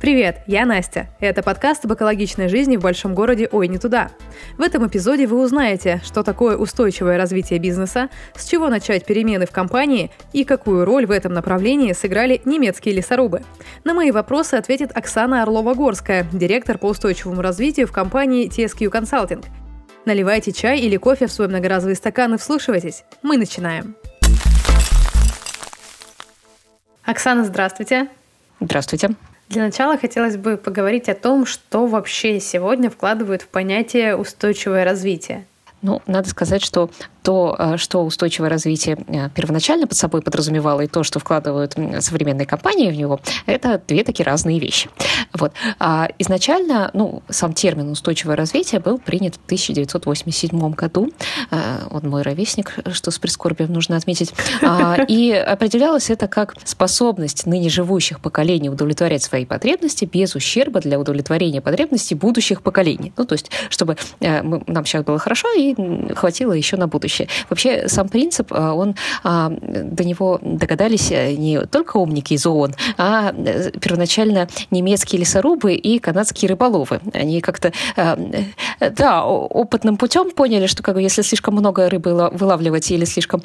Привет, я Настя. Это подкаст об экологичной жизни в большом городе «Ой, не туда». В этом эпизоде вы узнаете, что такое устойчивое развитие бизнеса, с чего начать перемены в компании и какую роль в этом направлении сыграли немецкие лесорубы. На мои вопросы ответит Оксана Орлова-Горская, директор по устойчивому развитию в компании TSQ Consulting. Наливайте чай или кофе в свой многоразовый стакан и вслушивайтесь. Мы начинаем. Оксана, здравствуйте. Здравствуйте. Для начала хотелось бы поговорить о том, что вообще сегодня вкладывают в понятие устойчивое развитие. Ну, надо сказать, что то, э, что устойчивое развитие э, первоначально под собой подразумевало, и то, что вкладывают современные компании в него, это две такие разные вещи. Вот. А изначально, ну, сам термин устойчивое развитие был принят в 1987 году. Э, он мой ровесник, что с прискорбием нужно отметить. А, и определялось это как способность ныне живущих поколений удовлетворять свои потребности без ущерба для удовлетворения потребностей будущих поколений. Ну, то есть, чтобы нам сейчас было хорошо и хватило еще на будущее. Вообще сам принцип, а, он а, до него догадались э, не только умники из ООН, а э, первоначально немецкие лесорубы и канадские рыболовы. Они как-то, э, да, опытным путем поняли, что как бы, если слишком много рыбы вылавливать или слишком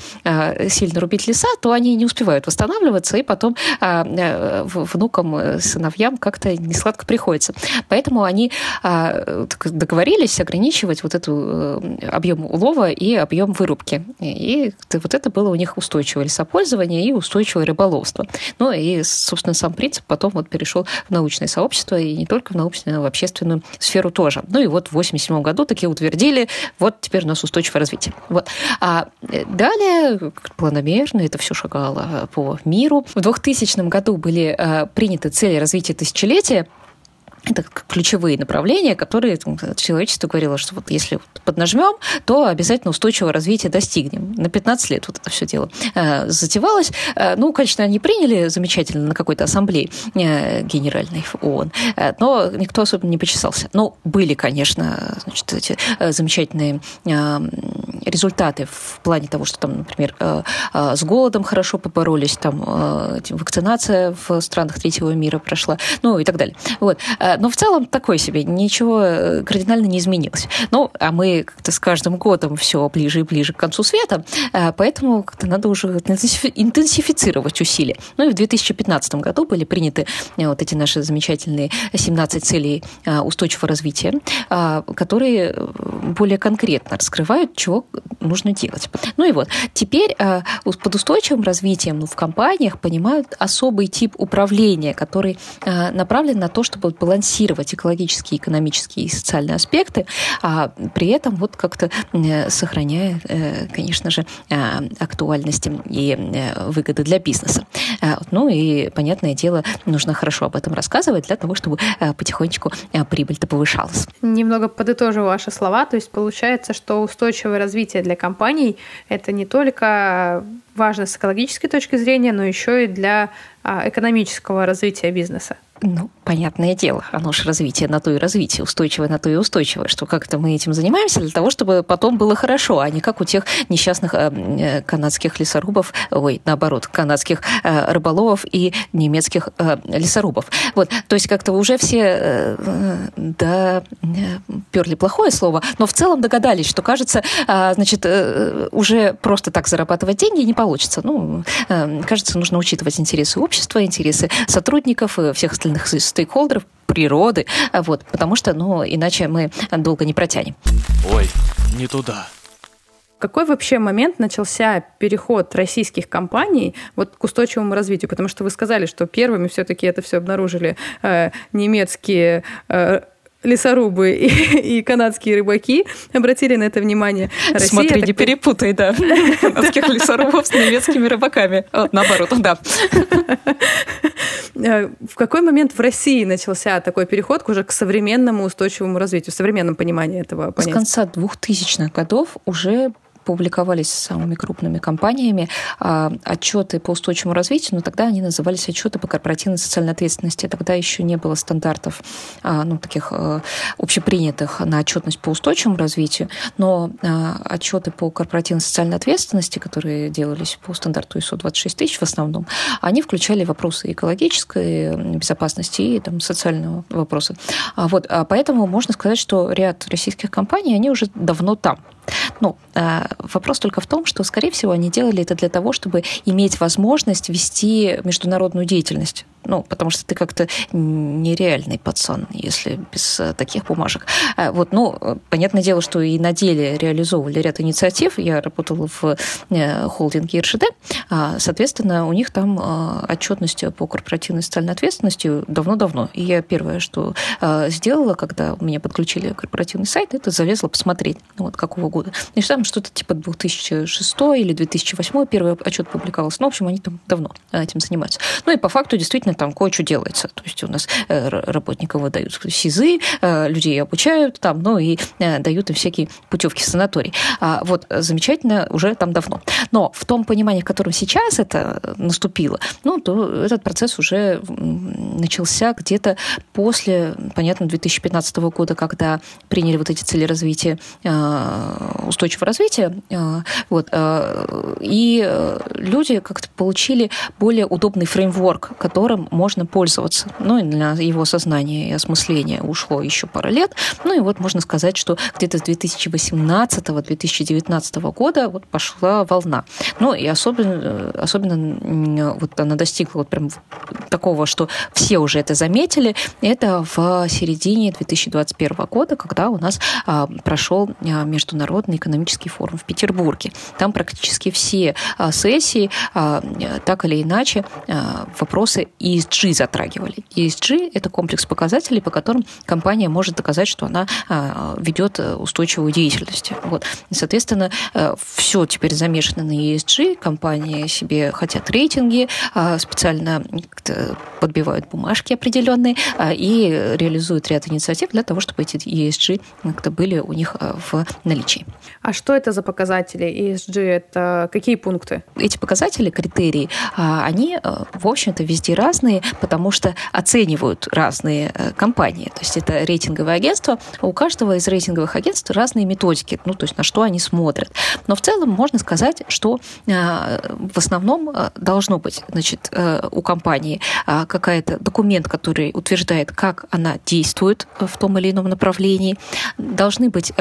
сильно рубить леса, то они не успевают восстанавливаться, и потом внукам, сыновьям как-то несладко приходится. Поэтому они договорились ограничивать вот эту объем улова и объем вырубки. И вот это было у них устойчивое лесопользование и устойчивое рыболовство. Ну и, собственно, сам принцип потом вот перешел в научное сообщество, и не только в научную, но и в общественную сферу тоже. Ну и вот в 1987 году такие утвердили, вот теперь у нас устойчивое развитие. Вот. А э, далее планомерно это все шагало по миру. В 2000 году были э, приняты цели развития тысячелетия, это ключевые направления, которые человечество говорило, что вот если поднажмем, то обязательно устойчивого развития достигнем. На 15 лет вот это все дело э, затевалось. Э, ну, конечно, они приняли замечательно на какой-то ассамблее э, генеральной ООН, но никто особенно не почесался. Но были, конечно, значит, эти замечательные результаты в плане того, что там, например, с голодом хорошо поборолись, там вакцинация в странах третьего мира прошла, ну и так далее. Вот. Но в целом такой себе, ничего э, кардинально не изменилось. Ну, а мы как-то с каждым годом все ближе и ближе к концу света, э, поэтому как-то надо уже интенсифицировать усилия. Ну и в 2015 году были приняты э, вот эти наши замечательные 17 целей устойчивого развития, которые более конкретно раскрывают, чего нужно делать. Ну и вот, теперь под устойчивым развитием ну, в компаниях понимают особый тип управления, который направлен на то, чтобы балансировать балансировать экологические, экономические и социальные аспекты, а при этом вот как-то э, сохраняя, э, конечно же, э, актуальности и выгоды для бизнеса. Ну и, понятное дело, нужно хорошо об этом рассказывать для того, чтобы потихонечку прибыль-то повышалась. Немного подытожу ваши слова. То есть получается, что устойчивое развитие для компаний – это не только важно с экологической точки зрения, но еще и для а, экономического развития бизнеса. Ну, понятное дело, оно же развитие на то и развитие, устойчивое на то и устойчивое, что как-то мы этим занимаемся для того, чтобы потом было хорошо, а не как у тех несчастных э, э канадских лесорубов, ой, наоборот, канадских э, рыболовов и немецких лесорубов. Вот, то есть как-то уже все, да, перли плохое слово, но в целом догадались, что, кажется, значит, уже просто так зарабатывать деньги не получится. Ну, кажется, нужно учитывать интересы общества, интересы сотрудников, и всех остальных отдельных стейкхолдеров, природы, вот, потому что, ну, иначе мы долго не протянем. Ой, не туда. Какой вообще момент начался переход российских компаний вот к устойчивому развитию? Потому что вы сказали, что первыми все-таки это все обнаружили э, немецкие э, лесорубы и, и канадские рыбаки обратили на это внимание. Россия, Смотри, не перепутай, да, канадских лесорубов с немецкими рыбаками. Наоборот, да. Э, в какой момент в России начался такой переход уже к современному устойчивому развитию, в современном понимании этого понятия? С конца 2000-х годов уже публиковались самыми крупными компаниями отчеты по устойчивому развитию, но тогда они назывались отчеты по корпоративной социальной ответственности. Тогда еще не было стандартов, ну, таких общепринятых на отчетность по устойчивому развитию, но отчеты по корпоративной социальной ответственности, которые делались по стандарту ISO 26 тысяч в основном, они включали вопросы экологической безопасности и там, социального вопроса. Вот, поэтому можно сказать, что ряд российских компаний, они уже давно там. Ну, вопрос только в том, что, скорее всего, они делали это для того, чтобы иметь возможность вести международную деятельность. Ну, потому что ты как-то нереальный пацан, если без э, таких бумажек. Э, вот, ну, понятное дело, что и на деле реализовывали ряд инициатив. Я работала в холдинге РЖД. А, соответственно, у них там отчетность по корпоративной социальной ответственности давно-давно. И я первое, что сделала, когда меня подключили корпоративный сайт, это залезла посмотреть, вот какого года. И там что-то типа 2006 или 2008 первый отчет публиковался. Ну, в общем, они там давно этим занимаются. Ну и по факту действительно там кое-что делается. То есть у нас э, работникам выдают СИЗы, э, людей обучают там, ну и э, дают им всякие путевки в санаторий. А вот замечательно уже там давно. Но в том понимании, в котором сейчас это наступило, ну, то этот процесс уже начался где-то после, понятно, 2015 года, когда приняли вот эти цели развития устойчивого развития. Э, вот, э, и э, люди как-то получили более удобный фреймворк, которым можно пользоваться. Ну, и для его сознания и осмысления ушло еще пара лет. Ну, и вот можно сказать, что где-то с 2018-2019 года вот пошла волна. Ну, и особенно, особенно вот она достигла вот прям такого, что все уже это заметили, это в середине 2021 года, когда у нас а, прошел международный экономический форум в Петербурге. Там практически все а, сессии а, так или иначе а, вопросы ESG затрагивали. ESG – это комплекс показателей, по которым компания может доказать, что она ведет устойчивую деятельность. Вот. И, соответственно, все теперь замешано на ESG, компании себе хотят рейтинги, специально подбивают бумажки определенные и реализуют ряд инициатив для того, чтобы эти ESG были у них в наличии. А что это за показатели ESG? Это какие пункты? Эти показатели, критерии, а, они, э, в общем-то, везде разные, потому что оценивают разные э, компании. То есть это рейтинговые агентства. У каждого из рейтинговых агентств разные методики, ну, то есть на что они смотрят. Но в целом можно сказать, что э, в основном должно быть значит, у компании какая-то документ, который утверждает, как она действует в том или ином направлении. Должны быть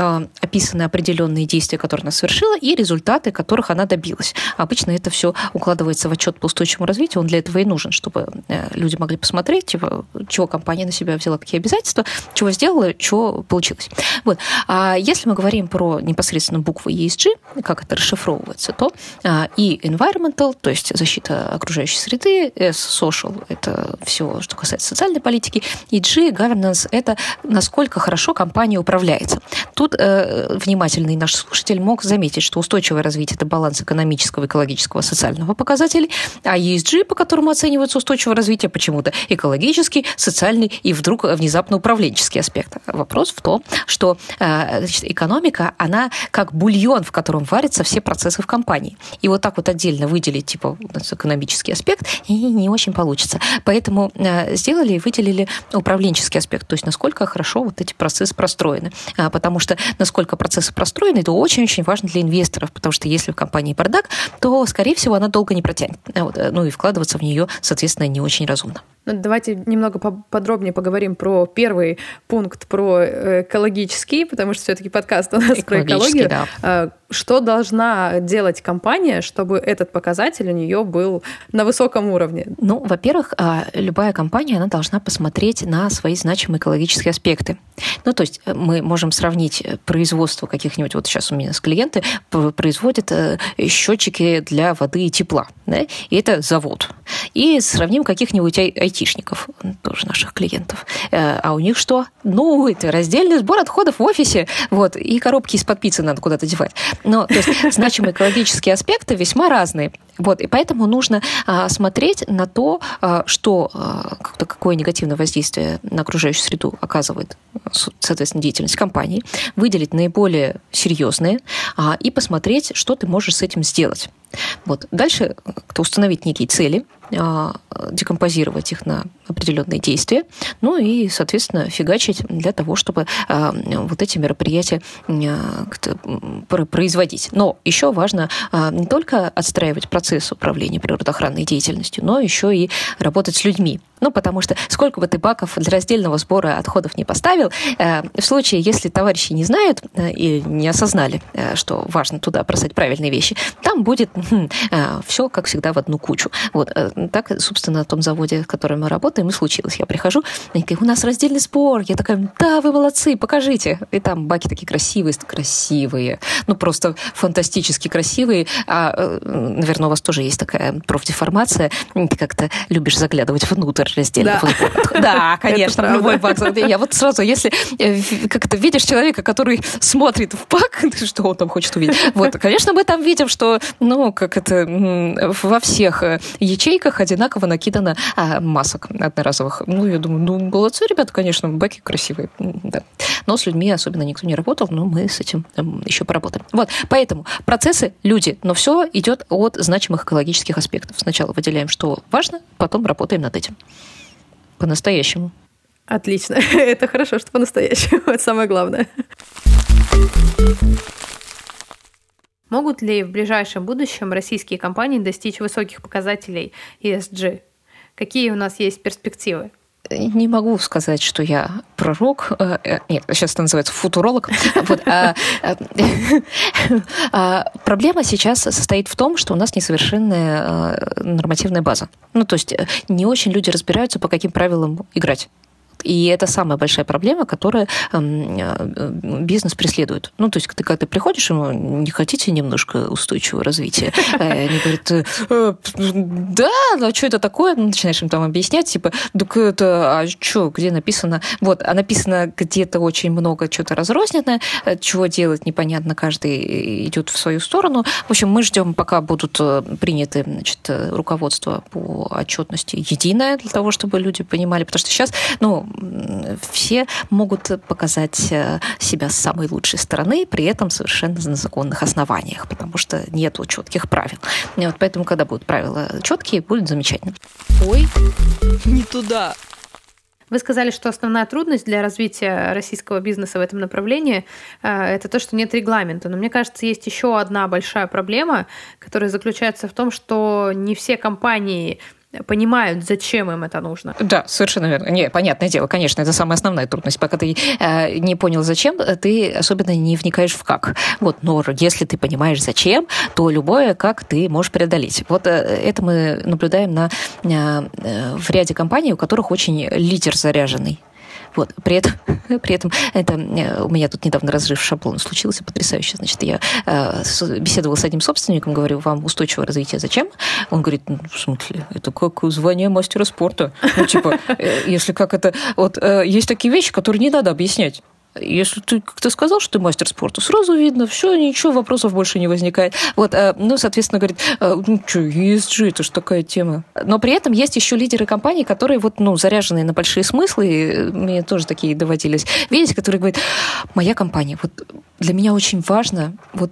описаны определенные действия, которые она совершила, и результаты, которых она добилась. Обычно это все укладывается в отчет по устойчивому развитию, он для этого и нужен, чтобы э, люди могли посмотреть, типа, чего компания на себя взяла, какие обязательства, чего сделала, что получилось. Вот. А если мы говорим про непосредственно буквы ESG, как это расшифровывается, то а, и environmental, то есть защита окружающей среды, S social – это все, что касается социальной политики, и G governance – это насколько хорошо компания управляется. Тут э, внимательный наш слушатель мог заметить, что устойчивое развитие – это баланс экономического, экологического, социального показателей, а ESG, по которому оценивается устойчивое развитие, почему-то экологический, социальный и вдруг внезапно управленческий аспект. Вопрос в том, что э, значит, экономика, она как бульон, в котором варятся все процессы в компании. И вот так вот отдельно выделить, типа, экономический аспект, и не очень получится. Поэтому э, сделали и выделили управленческий аспект, то есть насколько хорошо вот эти процессы простроены. А, потому что насколько процессы простроены, это очень-очень важно для инвесторов, потому что если в компании бардак, то, скорее всего, она долго не протянет. Вот, э, ну и вкладываться в нее, соответственно, не очень разумно. Ну, давайте немного подробнее поговорим про первый пункт, про э, экологический, потому что все-таки подкаст у нас про экологию. Да. А, что должна делать компания, чтобы этот показатель у нее был на высоком уровне? Ну, во-первых, а, любая компания, она должна посмотреть на свои значимые экологические аспекты. Ну, то есть э, мы можем сравнить производство каких-нибудь, вот сейчас у меня с клиенты производят э, счетчики для воды и тепла, да, и это завод. И сравним каких-нибудь айтишников, тоже наших клиентов. Э, а у них что? Ну, это раздельный сбор отходов в офисе, вот, и коробки из-под пиццы надо куда-то девать. Но, то есть, значимые экологические аспекты весьма разные. Вот, и поэтому нужно а, смотреть на то, а, что а, какое негативное воздействие на окружающую среду оказывает соответственно, деятельность компании, выделить наиболее серьезные а, и посмотреть, что ты можешь с этим сделать. Вот. Дальше кто установить некие цели, а, декомпозировать их на определенные действия, ну и, соответственно, фигачить для того, чтобы а, вот эти мероприятия а, производить. Но еще важно не только отстраивать процесс управления природоохранной деятельностью, но еще и работать с людьми. Ну, потому что сколько бы ты баков для раздельного сбора отходов не поставил, э, в случае, если товарищи не знают э, и не осознали, э, что важно туда бросать правильные вещи, там будет хм, все, как всегда, в одну кучу. Вот так, собственно, на том заводе, в котором мы работаем, и случилось. Я прихожу, они говорят, у нас раздельный сбор. Я такая, да, вы молодцы, покажите. И там баки такие красивые, красивые, ну, просто фантастически красивые. А, наверное, у вас тоже есть такая профдеформация. Ты как-то любишь заглядывать внутрь раздельно. Да, да конечно, в любой бак. Я вот сразу, если э, как то видишь человека, который смотрит в бак, что он там хочет увидеть. Вот, конечно, мы там видим, что, ну, как это, во всех э, ячейках одинаково накидано а, масок одноразовых. Ну, я думаю, ну, молодцы, ребята, конечно, баки красивые. Да. Но с людьми особенно никто не работал, но мы с этим еще поработаем. Вот, поэтому процессы, люди, но все идет от значимых экологических аспектов. Сначала выделяем, что важно, потом работаем над этим по-настоящему. Отлично. Это хорошо, что по-настоящему. Это самое главное. Могут ли в ближайшем будущем российские компании достичь высоких показателей ESG? Какие у нас есть перспективы? Не могу сказать, что я пророк. Э, э, нет, сейчас это называется футуролог. А, а, а, проблема сейчас состоит в том, что у нас несовершенная э, нормативная база. Ну, то есть не очень люди разбираются, по каким правилам играть. И это самая большая проблема, которую эм, э, бизнес преследует. Ну, то есть, ты, когда ты приходишь, ему не хотите немножко устойчивого развития? А они говорят, «Э, да, ну а что это такое? Ну, начинаешь им там объяснять, типа, так это, а что, где написано? Вот, а написано где-то очень много что-то разрозненное, э, чего делать непонятно, каждый идет в свою сторону. В общем, мы ждем, пока будут приняты значит, руководство по отчетности единое для того, чтобы люди понимали, потому что сейчас, ну, все могут показать э, себя с самой лучшей стороны, при этом совершенно на законных основаниях, потому что нет четких правил. И вот поэтому, когда будут правила четкие, будет замечательно. Ой, не туда. Вы сказали, что основная трудность для развития российского бизнеса в этом направлении э, это то, что нет регламента. Но мне кажется, есть еще одна большая проблема, которая заключается в том, что не все компании понимают, зачем им это нужно. Да, совершенно верно. Не, понятное дело, конечно, это самая основная трудность. Пока ты э, не понял, зачем, ты особенно не вникаешь в как. Вот, но если ты понимаешь, зачем, то любое как ты можешь преодолеть. Вот э, это мы наблюдаем на, э, в ряде компаний, у которых очень лидер заряженный. Вот. При этом, при этом это, э, у меня тут недавно разрыв шаблона случился, потрясающе. Значит, я э, беседовала с одним собственником, говорю, вам устойчивое развитие зачем? Он говорит, ну, в смысле, это как звание мастера спорта. Ну, типа, э, если как это... Вот э, есть такие вещи, которые не надо объяснять. Если ты как-то сказал, что ты мастер спорта, сразу видно, все, ничего, вопросов больше не возникает. Вот, э, ну, соответственно, говорит, э, ну, что, ESG, это же такая тема. Но при этом есть еще лидеры компаний, которые вот, ну, заряженные на большие смыслы, мне тоже такие доводились видеть, которые говорят, моя компания, вот для меня очень важно вот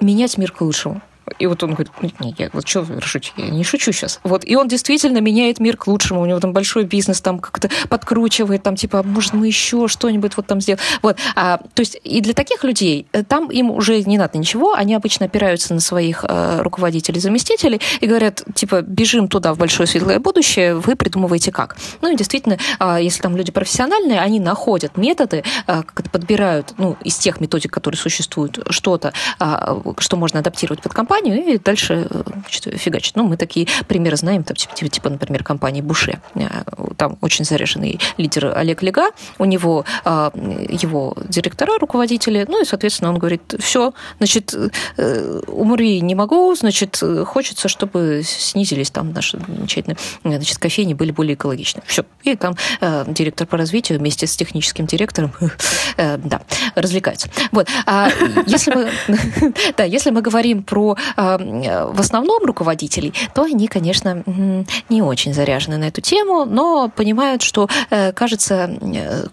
менять мир к лучшему. И вот он говорит, нет, нет, я вот что вы шутите, я не шучу сейчас. Вот, и он действительно меняет мир к лучшему, у него там большой бизнес, там как-то подкручивает, там типа, может, мы еще что-нибудь вот там сделаем. Вот, а, то есть и для таких людей э, там им уже не надо ничего, они обычно опираются на своих э, руководителей, заместителей и говорят, типа, бежим туда в большое светлое будущее, вы придумываете как. Ну и действительно, э, если там люди профессиональные, они находят методы, э, как это подбирают, ну, из тех методик, которые существуют, что-то, э, что можно адаптировать под компанию, компанию и дальше значит, фигачить. Ну, мы такие примеры знаем, там, типа, типа, например, компании Буше. Э, там очень заряженный лидер Олег Лега, у него а, его директора, руководители, ну и, соответственно, он говорит, все, значит, э, умри не могу, значит, хочется, чтобы снизились там наши замечательные, значит, кофейни были более экологичны. Все. И там э, директор по развитию вместе с техническим директором, да. развлекаются. Вот. А если мы, да, если мы говорим про в основном руководителей, то они, конечно, не очень заряжены на эту тему, но понимают, что, кажется,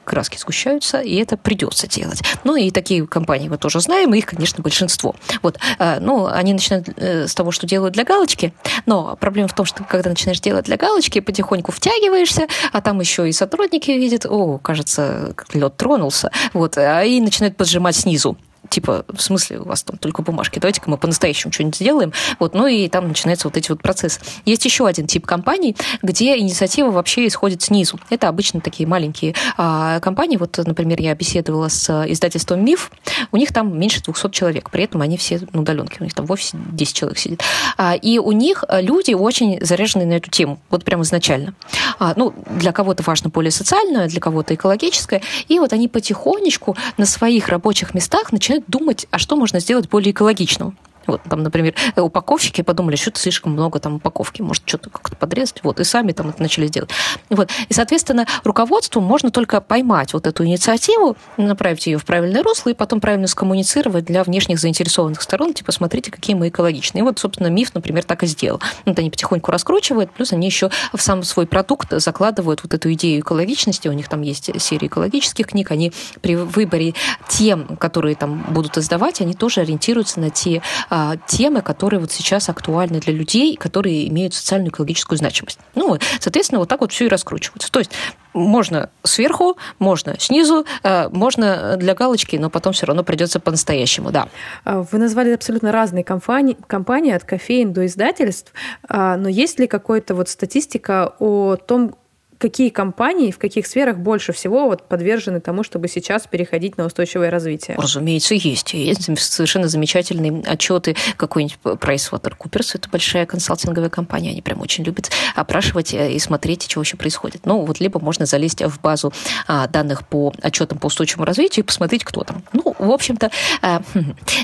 краски сгущаются, и это придется делать. Ну и такие компании мы тоже знаем, и их, конечно, большинство. Вот. Ну, они начинают с того, что делают для галочки, но проблема в том, что когда начинаешь делать для галочки, потихоньку втягиваешься, а там еще и сотрудники видят, о, кажется, лед тронулся, вот, а и начинают поджимать снизу типа, в смысле, у вас там только бумажки, давайте-ка мы по-настоящему что-нибудь сделаем. Вот, ну и там начинается вот эти вот процессы. Есть еще один тип компаний, где инициатива вообще исходит снизу. Это обычно такие маленькие а, компании. Вот, например, я беседовала с издательством «Миф», у них там меньше 200 человек, при этом они все на удаленке, у них там в офисе 10 человек сидит. А, и у них люди очень заряжены на эту тему, вот прямо изначально. А, ну, для кого-то важно более социальное, для кого-то экологическое, и вот они потихонечку на своих рабочих местах начинают начинают думать, а что можно сделать более экологичного. Вот, там, например, упаковщики подумали, что это слишком много там упаковки, может, что-то как-то подрезать, вот, и сами там это начали делать. Вот. И, соответственно, руководству можно только поймать вот эту инициативу, направить ее в правильное русло и потом правильно скоммуницировать для внешних заинтересованных сторон, типа, смотрите, какие мы экологичные. И вот, собственно, МИФ, например, так и сделал. Вот они потихоньку раскручивают, плюс они еще в сам свой продукт закладывают вот эту идею экологичности, у них там есть серия экологических книг, они при выборе тем, которые там будут издавать, они тоже ориентируются на те а, а, темы, которые вот сейчас актуальны для людей, которые имеют социальную экологическую значимость. Ну, соответственно, вот так вот все и раскручивается. То есть можно сверху, можно снизу, э, можно для галочки, но потом все равно придется по-настоящему, да. А, вы назвали абсолютно разные компании, компании от кофеин до издательств, а, но есть ли какая-то вот статистика о том, какие компании в каких сферах больше всего вот подвержены тому, чтобы сейчас переходить на устойчивое развитие? Разумеется, есть. Есть совершенно замечательные отчеты какой-нибудь PricewaterhouseCoopers, это большая консалтинговая компания, они прям очень любят опрашивать э, и смотреть, что вообще происходит. Ну, вот либо можно залезть в базу а, данных по отчетам по устойчивому развитию и посмотреть, кто там. Ну, в общем-то, а,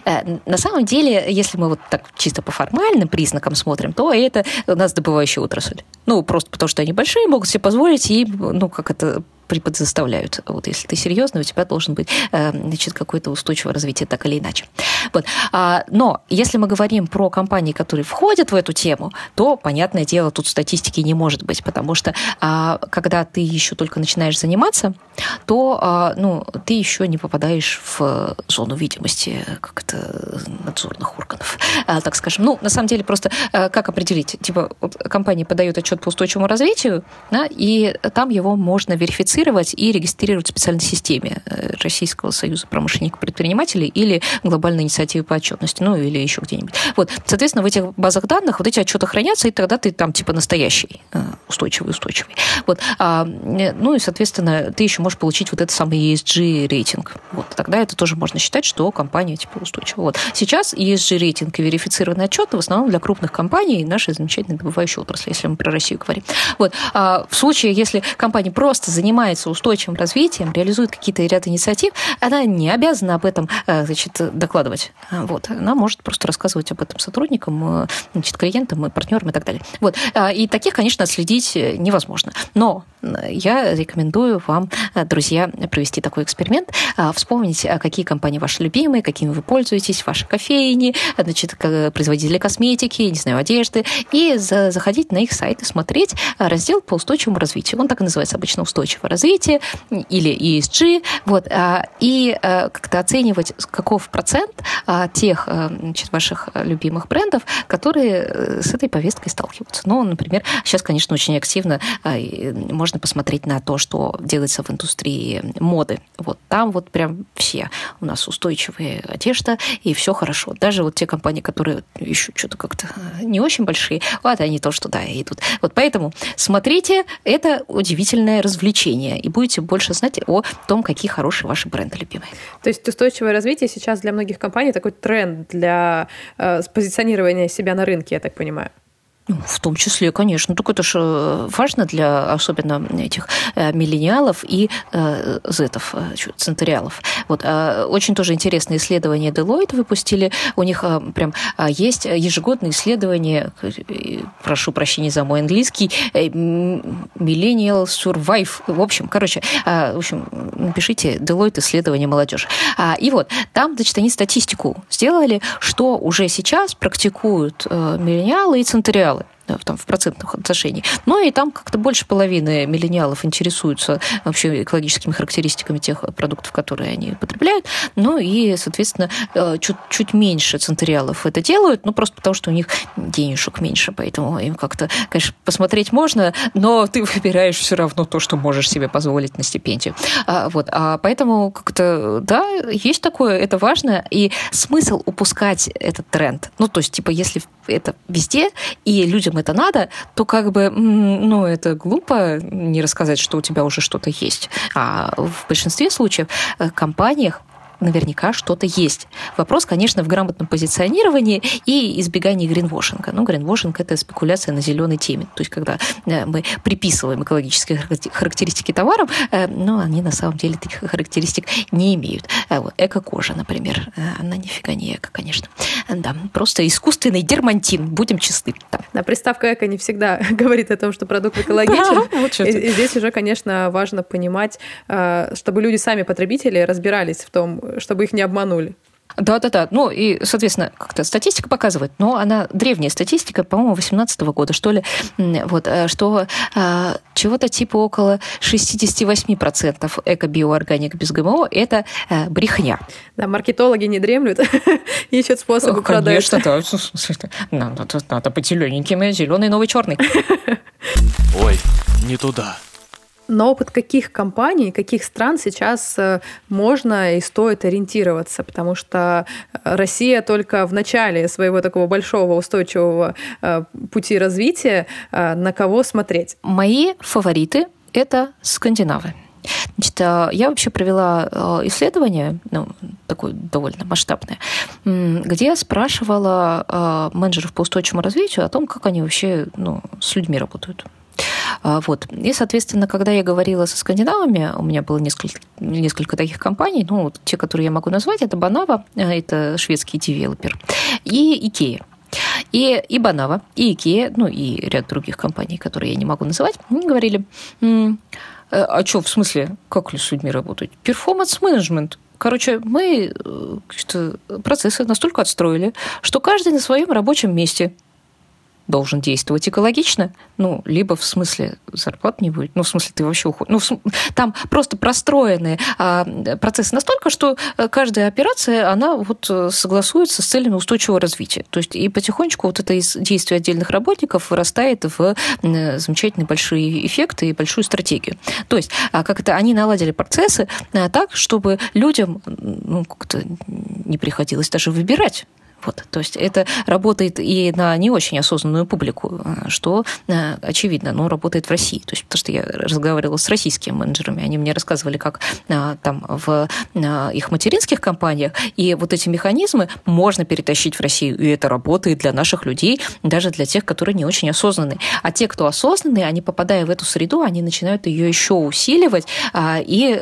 а, на самом деле, если мы вот так чисто по формальным признакам смотрим, то это у нас добывающая отрасль. Ну, просто потому что они большие, могут себе позволить позволить, и, ну, как это преподзаставляют. Вот если ты серьезный, у тебя должен быть э, значит, какое-то устойчивое развитие так или иначе. Вот. А, но если мы говорим про компании, которые входят в эту тему, то, понятное дело, тут статистики не может быть, потому что а, когда ты еще только начинаешь заниматься, то а, ну, ты еще не попадаешь в зону видимости как-то надзорных органов, так скажем. Ну, на самом деле, просто как определить? Типа, вот компания подает отчет по устойчивому развитию, да, и там его можно верифицировать сертифицировать и регистрировать в специальной системе э, Российского союза промышленников предпринимателей или глобальной инициативы по отчетности, ну или еще где-нибудь. Вот, соответственно, в этих базах данных вот эти отчеты хранятся, и тогда ты там типа настоящий, э, устойчивый, устойчивый. Вот, а, э, ну и, соответственно, ты еще можешь получить вот этот самый ESG рейтинг. Вот, тогда это тоже можно считать, что компания типа устойчивая. Вот. Сейчас ESG рейтинг и верифицированные отчеты в основном для крупных компаний нашей замечательной добывающей отрасли, если мы про Россию говорим. Вот. А в случае, если компания просто занимается занимается устойчивым развитием, реализует какие-то ряд инициатив, она не обязана об этом э, значит, докладывать. Вот. Она может просто рассказывать об этом сотрудникам, э, значит, клиентам, партнерам и так далее. Вот. А, и таких, конечно, отследить э, невозможно. Но я рекомендую вам, друзья, провести такой эксперимент, вспомнить, какие компании ваши любимые, какими вы пользуетесь, ваши кофейни, значит, производители косметики, не знаю, одежды, и заходить на их сайт и смотреть раздел по устойчивому развитию. Он так и называется обычно устойчивое развития или ESG, вот, а, и как-то оценивать, каков процент тех значит, ваших любимых брендов, которые э, с этой повесткой сталкиваются. Ну, например, сейчас, конечно, очень активно можно посмотреть на то, что делается в индустрии моды. Вот там вот прям все у нас устойчивые одежда, и все хорошо. Даже вот те компании, которые еще что-то как-то не очень большие, вот они то, что да, идут. Вот поэтому смотрите, это удивительное развлечение и будете больше знать о том, какие хорошие ваши бренды любимые. То есть устойчивое развитие сейчас для многих компаний такой тренд для э, позиционирования себя на рынке, я так понимаю. Ну, в том числе, конечно. Только это же э, важно для особенно этих э, миллениалов и э, зетов, э, центуриалов. Вот, э, очень тоже интересное исследование Deloitte выпустили. У них прям есть ежегодное исследование, прошу прощения за мой английский, Millennial Survive. В общем, короче, в общем, напишите Deloitte исследование молодежи. А, и вот, там, значит, они статистику сделали, что уже сейчас практикуют миллениалы и центуриалы там, в процентных отношениях. Но и там как-то больше половины миллениалов интересуются вообще экологическими характеристиками тех продуктов, которые они потребляют. Ну и, соответственно, э, чуть, чуть меньше центуриалов это делают, ну просто потому, что у них денежек меньше, поэтому им как-то, конечно, посмотреть можно, но ты выбираешь все равно то, что можешь себе позволить на стипендию. А, вот, а поэтому как-то, да, есть такое, это важно, и смысл упускать этот тренд. Ну, то есть, типа, если это везде, и людям это надо, то как бы, ну, это глупо не рассказать, что у тебя уже что-то есть. А в большинстве случаев э, компаниях наверняка что-то есть. Вопрос, конечно, в грамотном позиционировании и избегании гринвошинга. Ну, гринвошинг – это спекуляция на зеленой теме. То есть, когда э, мы приписываем экологические характеристики товарам, э, но они на самом деле таких характеристик не имеют. Э, вот, эко-кожа, например, она нифига не эко, конечно. Да, просто искусственный дермантин, будем честны. Да. да приставка эко не всегда говорит о том, что продукт экологичен. Да, вот и, и здесь уже, конечно, важно понимать, чтобы люди сами, потребители, разбирались в том, чтобы их не обманули. Да-да-да. Ну, и, соответственно, как-то статистика показывает, но она древняя статистика, по-моему, 18 -го года, что ли, вот, э, что а, чего-то типа около 68% эко-биоорганик без ГМО – это а, брехня. Да, маркетологи не дремлют, ищут способы продать. Конечно, да. Надо, надо быть зелененьким, зеленый, новый, черный. Ой, не туда. На опыт каких компаний, каких стран сейчас э, можно и стоит ориентироваться? Потому что э, Россия только в начале своего такого большого устойчивого э, пути развития. На кого смотреть? Мои фавориты – это скандинавы. Значит, я вообще провела исследование, ну, такое довольно масштабное, где спрашивала менеджеров по устойчивому развитию о том, как они вообще ну, с людьми работают. А, вот. И, соответственно, когда я говорила со скандинавами, у меня было несколько, несколько таких компаний, ну, те, которые я могу назвать, это Банава, э, это шведский девелопер, и Икея. И, и Бонава, и Икея, ну и ряд других компаний, которые я не могу называть, они говорили, э, а что, в смысле, как ли с людьми работать? Performance management. Короче, мы э, процессы настолько отстроили, что каждый на своем рабочем месте – должен действовать экологично, ну, либо в смысле зарплат не будет, ну, в смысле ты вообще уходишь. Ну, там просто простроены а, процессы настолько, что э, каждая операция, она вот э, согласуется с целями устойчивого развития. То есть и потихонечку вот это из действий отдельных работников вырастает в э, замечательные большие эффекты и большую стратегию. То есть а как это они наладили процессы так, чтобы людям ну, как-то не приходилось даже выбирать вот, то есть это работает и на не очень осознанную публику, э, что э, очевидно, но работает в России. То есть, потому что я разговаривала с российскими менеджерами, они мне рассказывали, как э, там в их материнских компаниях, и вот эти механизмы можно перетащить в Россию, и это работает для наших людей, даже для тех, которые не очень осознанные. А те, кто осознанные, они, попадая в эту среду, они начинают ее еще усиливать и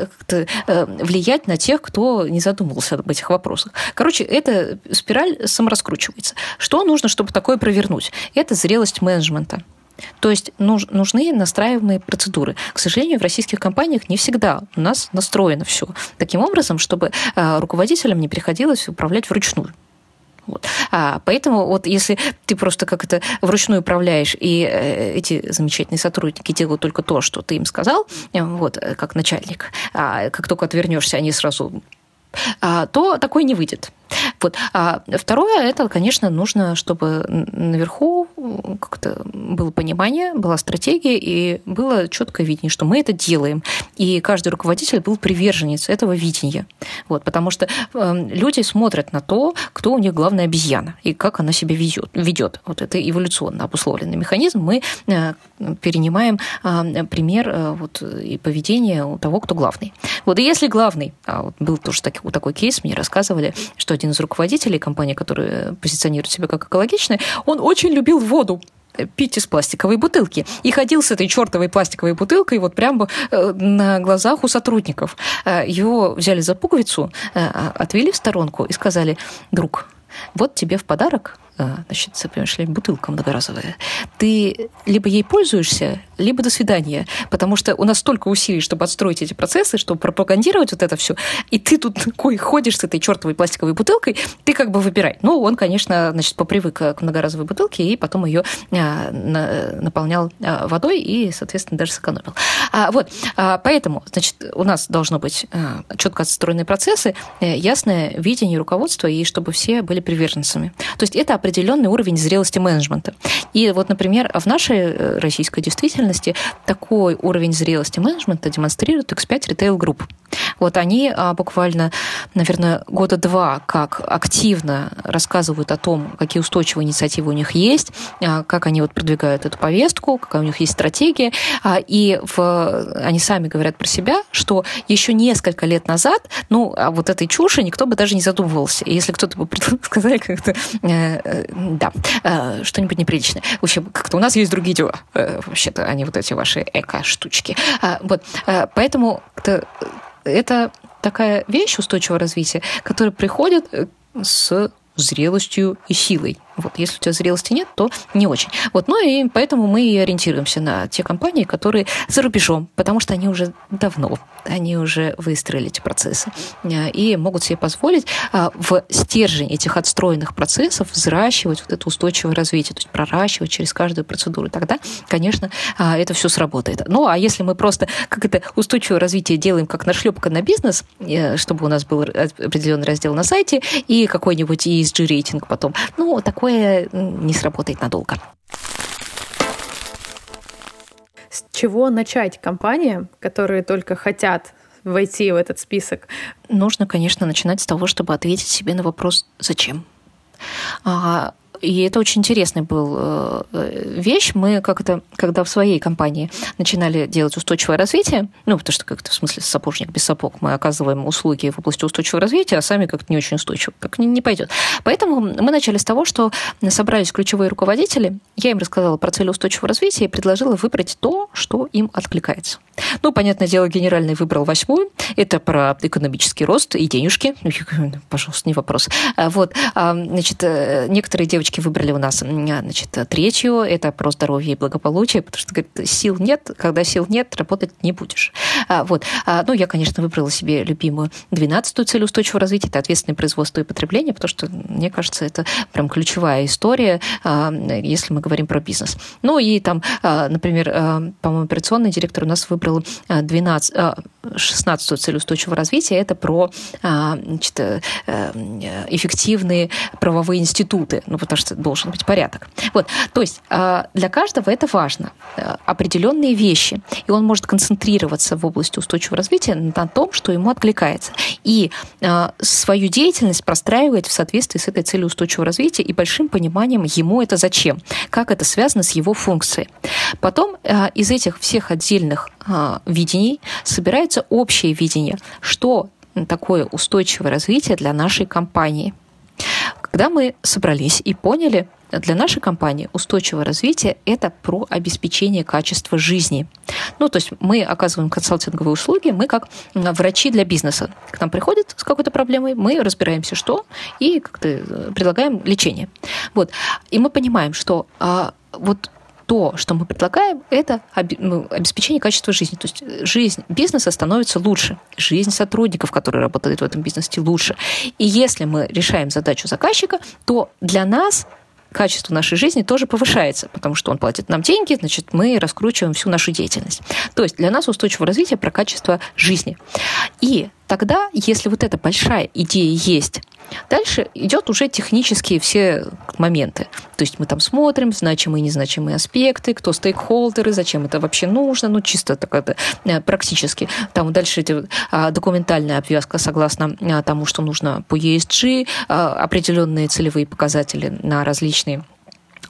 влиять на тех, кто не задумывался об этих вопросах. Короче, эта спираль самораскручивается. Что нужно, чтобы такое провернуть? Это зрелость менеджмента. То есть нужны настраиваемые процедуры. К сожалению, в российских компаниях не всегда у нас настроено все таким образом, чтобы э, руководителям не приходилось управлять вручную. Вот. А, поэтому вот если ты просто как это вручную управляешь, и э, эти замечательные сотрудники делают только то, что ты им сказал, э, вот, как начальник, а как только отвернешься, они сразу а, то такое не выйдет. Вот. А второе, это, конечно, нужно, чтобы наверху как-то было понимание, была стратегия и было четкое видение, что мы это делаем. И каждый руководитель был приверженец этого видения. Вот, потому что э, люди смотрят на то, кто у них главная обезьяна и как она себя ведет. ведет. Вот это эволюционно обусловленный механизм. Мы э, перенимаем э, пример э, вот, и поведение у того, кто главный. Вот и если главный, а вот был тоже такой, такой кейс, мне рассказывали, что один из руководителей компании, которые позиционируют себя как экологичные, он очень любил воду. пить из пластиковой бутылки. И ходил с этой чертовой пластиковой бутылкой вот прямо э, на глазах у сотрудников. Э, его взяли за пуговицу, отвели в сторонку и сказали, друг, вот тебе в подарок значит, понимаешь бутылка многоразовая, ты либо ей пользуешься, либо до свидания. Потому что у нас столько усилий, чтобы отстроить эти процессы, чтобы пропагандировать вот это все. И ты тут такой ходишь с этой чертовой пластиковой бутылкой, ты как бы выбирай. Ну, он, конечно, значит, попривык к многоразовой бутылке и потом ее на, наполнял а, водой и, соответственно, даже сэкономил. А, вот, а, поэтому, значит, у нас должно быть четко отстроенные процессы, э, ясное видение руководства, и чтобы все были приверженцами. То есть это определенный уровень зрелости менеджмента. И вот, например, в нашей э, российской действительности такой уровень зрелости менеджмента демонстрирует X5 Retail Group. Вот они а, буквально, наверное, года два как активно рассказывают о том, какие устойчивые инициативы у них есть, а, как они вот продвигают эту повестку, какая у них есть стратегия. А, и в, они сами говорят про себя, что еще несколько лет назад, ну, о вот этой чуши никто бы даже не задумывался. И если кто-то бы сказал как-то, э, да, э, что-нибудь неприличное. В общем, как-то у нас есть другие дела, э, вообще-то, а не вот эти ваши эко-штучки. А, вот, э, поэтому это такая вещь устойчивого развития, которая приходит э, с зрелостью и силой. Вот, если у тебя зрелости нет, то не очень. Вот, ну и поэтому мы и ориентируемся на те компании, которые за рубежом, потому что они уже давно, они уже выстроили эти процессы э, и могут себе позволить а, в стержень этих отстроенных процессов взращивать вот это устойчивое развитие, то есть проращивать через каждую процедуру. Тогда, конечно, а, это все сработает. Ну, а если мы просто как это устойчивое развитие делаем как нашлепка на бизнес, э, чтобы у нас был определенный раздел на сайте и какой-нибудь ESG рейтинг потом, ну, такой такое не сработает надолго. С чего начать компаниям, которые только хотят войти в этот список? Нужно, конечно, начинать с того, чтобы ответить себе на вопрос «Зачем?». А, и это очень интересный был э, вещь. Мы как-то, когда в своей компании начинали делать устойчивое развитие, ну, потому что как-то в смысле сапожник без сапог, мы оказываем услуги в области устойчивого развития, а сами как-то не очень устойчиво, как не, не пойдет. Поэтому мы начали с того, что собрались ключевые руководители, я им рассказала про цели устойчивого развития и предложила выбрать то, что им откликается. Ну, понятное дело, генеральный выбрал восьмую. Это про экономический рост и денежки. Пожалуйста, не вопрос. А, вот, а, значит, э, некоторые девочки выбрали у нас, значит, третью. Это про здоровье и благополучие, потому что, говорит, сил нет. Когда сил нет, работать не будешь. А, вот. Ну, я, конечно, выбрала себе любимую двенадцатую цель устойчивого развития. Это ответственное производство и потребление, потому что, мне кажется, это прям ключевая история, если мы говорим про бизнес. Ну, и там, например, по-моему, операционный директор у нас выбрал выбрал 12, 16 цель устойчивого развития. Это про а, значит, э, эффективные правовые институты, ну, потому что должен быть порядок. Вот. То есть а, для каждого это важно. Э, определенные вещи. И он может концентрироваться в области устойчивого развития на том, что ему откликается. И а, свою деятельность простраивать в соответствии с этой целью устойчивого развития и большим пониманием ему это зачем, как это связано с его функцией. Потом из этих всех отдельных а, видений собирается общее видение, что такое устойчивое развитие для нашей компании. Когда мы собрались и поняли, для нашей компании устойчивое развитие – это про обеспечение качества жизни. Ну, то есть мы оказываем консалтинговые услуги, мы как врачи для бизнеса. К нам приходят с какой-то проблемой, мы разбираемся, что, и как-то э, предлагаем лечение. Вот. И мы понимаем, что а, вот то, что мы предлагаем, это ну, обеспечение качества жизни. То есть э, жизнь бизнеса становится лучше, жизнь сотрудников, которые работают в этом бизнесе, лучше. И если мы решаем задачу заказчика, то для нас качество нашей жизни тоже повышается, потому что он платит нам деньги, значит, мы раскручиваем всю нашу деятельность. То есть для нас устойчивое развитие про качество жизни. И тогда, если вот эта большая идея есть, Дальше идет уже технические все моменты. То есть мы там смотрим значимые и незначимые аспекты, кто стейкхолдеры, зачем это вообще нужно, ну чисто так это э, практически. Там дальше идет а, документальная обвязка согласно а, тому, что нужно по ESG, а, определенные целевые показатели на различные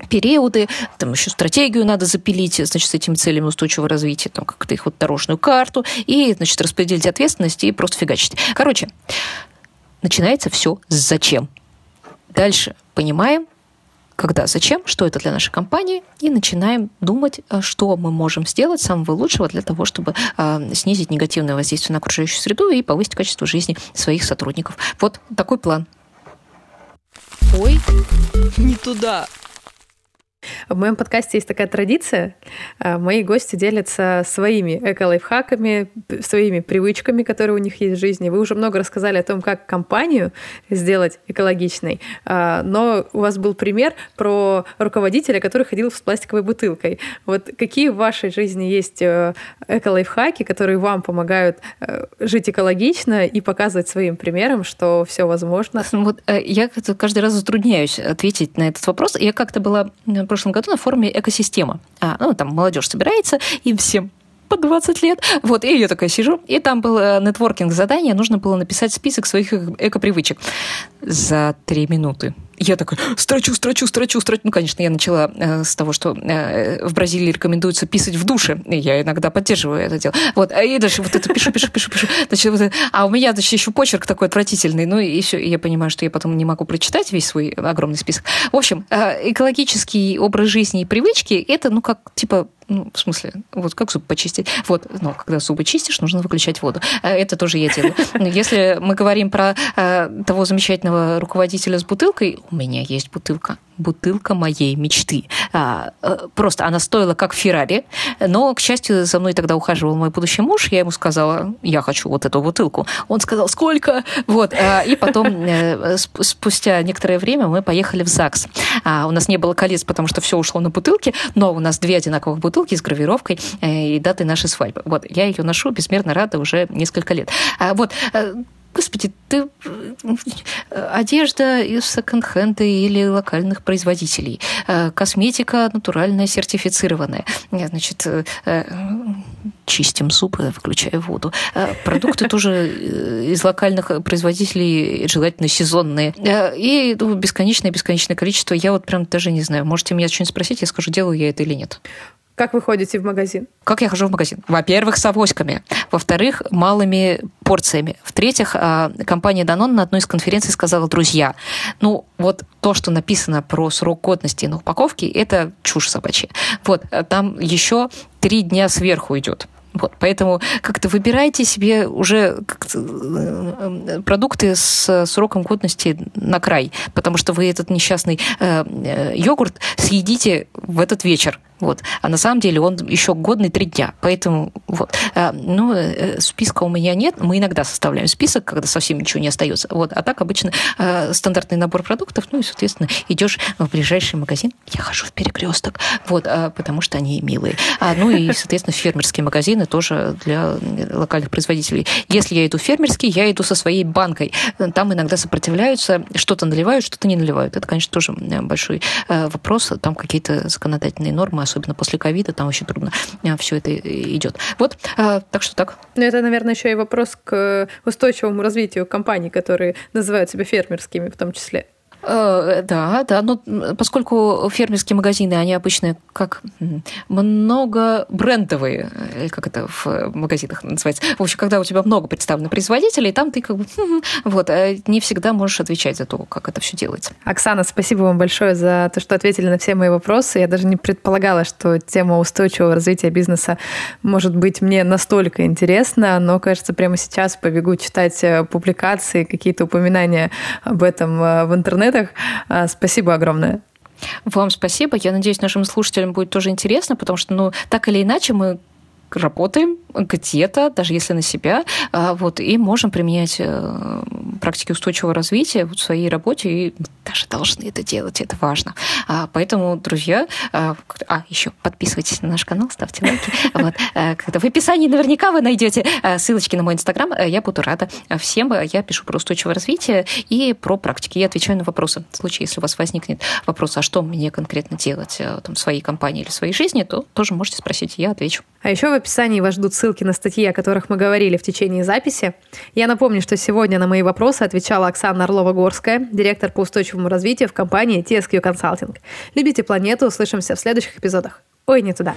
периоды, там еще стратегию надо запилить, значит, с этими целями устойчивого развития, там как-то их вот дорожную карту, и, значит, распределить ответственность и просто фигачить. Короче, начинается все с зачем. Дальше понимаем, когда, зачем, что это для нашей компании, и начинаем думать, э, что мы можем сделать самого лучшего для того, чтобы э, снизить негативное воздействие на окружающую среду и повысить качество жизни своих сотрудников. Вот такой план. Ой, не туда. В моем подкасте есть такая традиция. А, мои гости делятся своими эко-лайфхаками, своими привычками, которые у них есть в жизни. Вы уже много рассказали о том, как компанию сделать экологичной, а, но у вас был пример про руководителя, который ходил с пластиковой бутылкой. Вот какие в вашей жизни есть э, эко-лайфхаки, которые вам помогают э, жить экологично и показывать своим примером, что все возможно? Вот э, я каждый раз затрудняюсь ответить на этот вопрос. Я как-то была прошлом году на форуме «Экосистема». А, ну, там молодежь собирается, им всем по 20 лет. Вот, и я такая сижу, и там было нетворкинг задание, нужно было написать список своих эко-привычек за три минуты. Я такая, строчу, строчу, строчу, строчу. Ну, конечно, я начала э, с того, что э, в Бразилии рекомендуется писать в душе. И я иногда поддерживаю это дело. Вот, а и дальше вот это пишу, пишу, пишу, пишу. Значит, вот это, а у меня, значит, еще почерк такой отвратительный. Ну, и все, я понимаю, что я потом не могу прочитать весь свой огромный список. В общем, э, экологический образ жизни и привычки, это, ну, как, типа, ну, в смысле, вот как зуб почистить? Вот, но когда зубы чистишь, нужно выключать воду. Э, это тоже я делаю. Если мы говорим про э, того замечательного руководителя с бутылкой, у меня есть бутылка бутылка моей мечты. А, э, просто она стоила как Феррари, но, к счастью, за мной тогда ухаживал мой будущий муж, я ему сказала, я хочу вот эту бутылку. Он сказал, сколько? Вот. А, и потом, э, спустя некоторое время, мы поехали в ЗАГС. А, у нас не было колец, потому что все ушло на бутылки, но у нас две одинаковых бутылки с гравировкой э, и датой нашей свадьбы. Вот. Я ее ношу, безмерно рада уже несколько лет. Вот Господи, ты э, одежда из секонд-хенда или локальных производителей, э, косметика натуральная, сертифицированная. Значит, э, чистим зубы, включая воду. Продукты тоже из локальных производителей, желательно сезонные. И ну, бесконечное-бесконечное количество. Я вот прям даже не знаю. Можете меня что-нибудь спросить, я скажу, делаю я это или нет. Как вы ходите в магазин? Как я хожу в магазин? Во-первых, с авоськами. Во-вторых, малыми порциями. В-третьих, а, компания Danone на одной из конференций сказала, друзья, ну вот то, что написано про срок годности на упаковке, это чушь собачья. Вот, а там еще три дня сверху идет. Вот, поэтому как-то выбирайте себе уже э, продукты с сроком годности на край, потому что вы этот несчастный э, э йогурт съедите в этот вечер. Вот. А на самом деле он еще годный три дня. Поэтому вот. А, ну, э, списка у меня нет. Мы иногда составляем список, когда совсем ничего не остается. Вот. А так обычно э, стандартный набор продуктов, ну и, соответственно, идешь в ближайший магазин. Я хожу в перекресток, вот, а, потому что они милые. А, ну и, соответственно, фермерские магазины тоже для локальных производителей. Если я иду в фермерский, я иду со своей банкой. Там иногда сопротивляются, что-то наливают, что-то не наливают. Это, конечно, тоже большой вопрос. Там какие-то законодательные нормы, особенно после ковида, там очень трудно э, все это идет. Вот, э, так что так. Ну, это, наверное, еще и вопрос к устойчивому развитию компаний, которые называют себя фермерскими в том числе. Э, да, да, но поскольку фермерские магазины, они обычно как много брендовые, э, как это в магазинах называется. В общем, когда у тебя много представлено производителей, там ты как бы вот э, не всегда можешь отвечать за то, как это все делается. Оксана, спасибо вам большое за то, что ответили на все мои вопросы. Я даже не предполагала, что тема устойчивого развития бизнеса может быть мне настолько интересна, но, кажется, прямо сейчас побегу читать публикации, какие-то упоминания об этом в интернете ответах. А, спасибо огромное. Вам спасибо. Я надеюсь, нашим слушателям будет тоже интересно, потому что, ну, так или иначе, мы работаем где-то, даже если на себя, а, вот, и можем применять э, практики устойчивого развития в своей работе, и даже должны это делать, это важно. А, поэтому, друзья, а, а еще подписывайтесь на наш канал, ставьте лайки. Вот. Когда в описании наверняка вы найдете ссылочки на мой инстаграм, я буду рада всем. Я пишу про устойчивое развитие и про практики. Я отвечаю на вопросы. В случае, если у вас возникнет вопрос, а что мне конкретно делать там, в своей компании или в своей жизни, то тоже можете спросить, я отвечу. А еще в описании вас ждут ссылки на статьи, о которых мы говорили в течение записи. Я напомню, что сегодня на мои вопросы отвечала Оксана Орлова-Горская, директор по устойчивому развитию в компании TSQ Consulting. Любите планету, услышимся в следующих эпизодах. Ой, не туда.